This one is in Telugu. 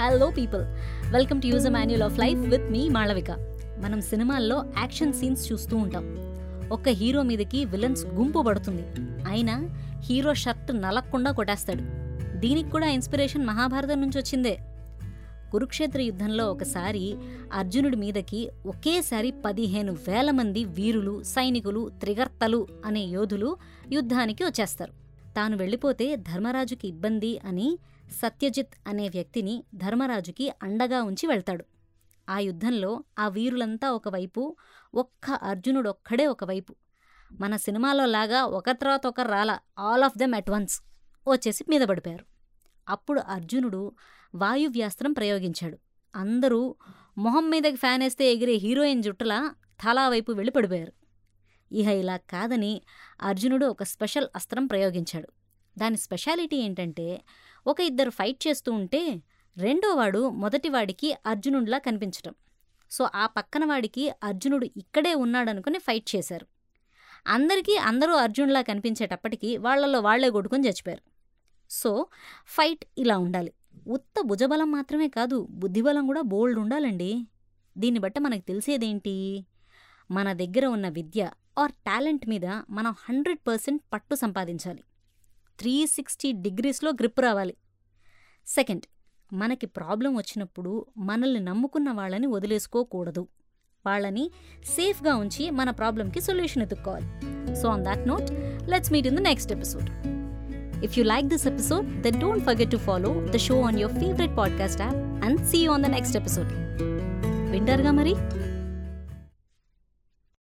Hello people welcome to use a manual of life with me Malavika మనం సినిమాల్లో యాక్షన్ సీన్స్ చూస్తూ ఉంటాం. ఒక హీరో మీదకి విలన్స్ గుంపు పడుతుంది. అయినా హీరో షర్ట్ నలక్కుండా కొట్టేస్తాడు. దీనికి కూడా ఇన్స్పిరేషన్ మహాభారతం నుంచి వచ్చిందే. కురుక్షేత్ర యుద్ధంలో ఒకసారి అర్జునుడి మీదకి ఒకేసారి పదిహేను వేల మంది వీరులు సైనికులు త్రిగర్తలు అనే యోధులు యుద్ధానికి వచ్చేస్తారు. తాను వెళ్ళిపోతే ధర్మరాజుకి ఇబ్బంది అని సత్యజిత్ అనే వ్యక్తిని ధర్మరాజుకి అండగా ఉంచి వెళ్తాడు. ఆ యుద్ధంలో ఆ వీరులంతా ఒకవైపు ఒక్క అర్జునుడొక్కడే ఒకవైపు. మన సినిమాలో లాగా ఒక తర్వాత ఒకరు రాల all of them at once వచ్చేసి మీద పడిపోయారు. అప్పుడు అర్జునుడు వాయువ్యాస్త్రం ప్రయోగించాడు. అందరూ మొహం మీదకి ఫ్యాన్ వేస్తే ఎగిరే హీరోయిన్ జుట్టులా తలా వైపు వెళ్ళి పడిపోయారు. ఇహ ఇలా కాదని అర్జునుడు ఒక స్పెషల్ అస్త్రం ప్రయోగించాడు. దాని స్పెషాలిటీ ఏంటంటే ఒక ఇద్దరు ఫైట్ చేస్తూ ఉంటే రెండోవాడు మొదటివాడికి అర్జునుడిలా కనిపించటం. సో ఆ పక్కన వాడికి అర్జునుడు ఇక్కడే ఉన్నాడనుకుని ఫైట్ చేశారు. అందరికీ అందరూ అర్జునులా కనిపించేటప్పటికి వాళ్ళలో వాళ్ళే కొట్టుకొని చచ్చిపోయారు. సో ఫైట్ ఇలా ఉండాలి. ఉత్త భుజబలం మాత్రమే కాదు బుద్ధిబలం కూడా బోల్డ్ ఉండాలండి. దీన్ని బట్టి మనకు తెలిసేదేంటి? మన దగ్గర ఉన్న విద్య ఆర్ టాలెంట్ మీద మనం హండ్రెడ్ పర్సెంట్ పట్టు సంపాదించాలి. త్రీ సిక్స్టీ డిగ్రీస్లో గ్రిప్ రావాలి. సెకండ్ మనకి ప్రాబ్లం వచ్చినప్పుడు మనల్ని నమ్ముకున్న వాళ్ళని వదిలేసుకోకూడదు. వాళ్ళని సేఫ్గా ఉంచి మన ప్రాబ్లంకి solution ఎదుక్కోవాలి so on that note let's meet in the next episode. If you like this episode, then don't forget to follow the show on your favorite podcast app and see you on the next episode. వింటారుగా మరి?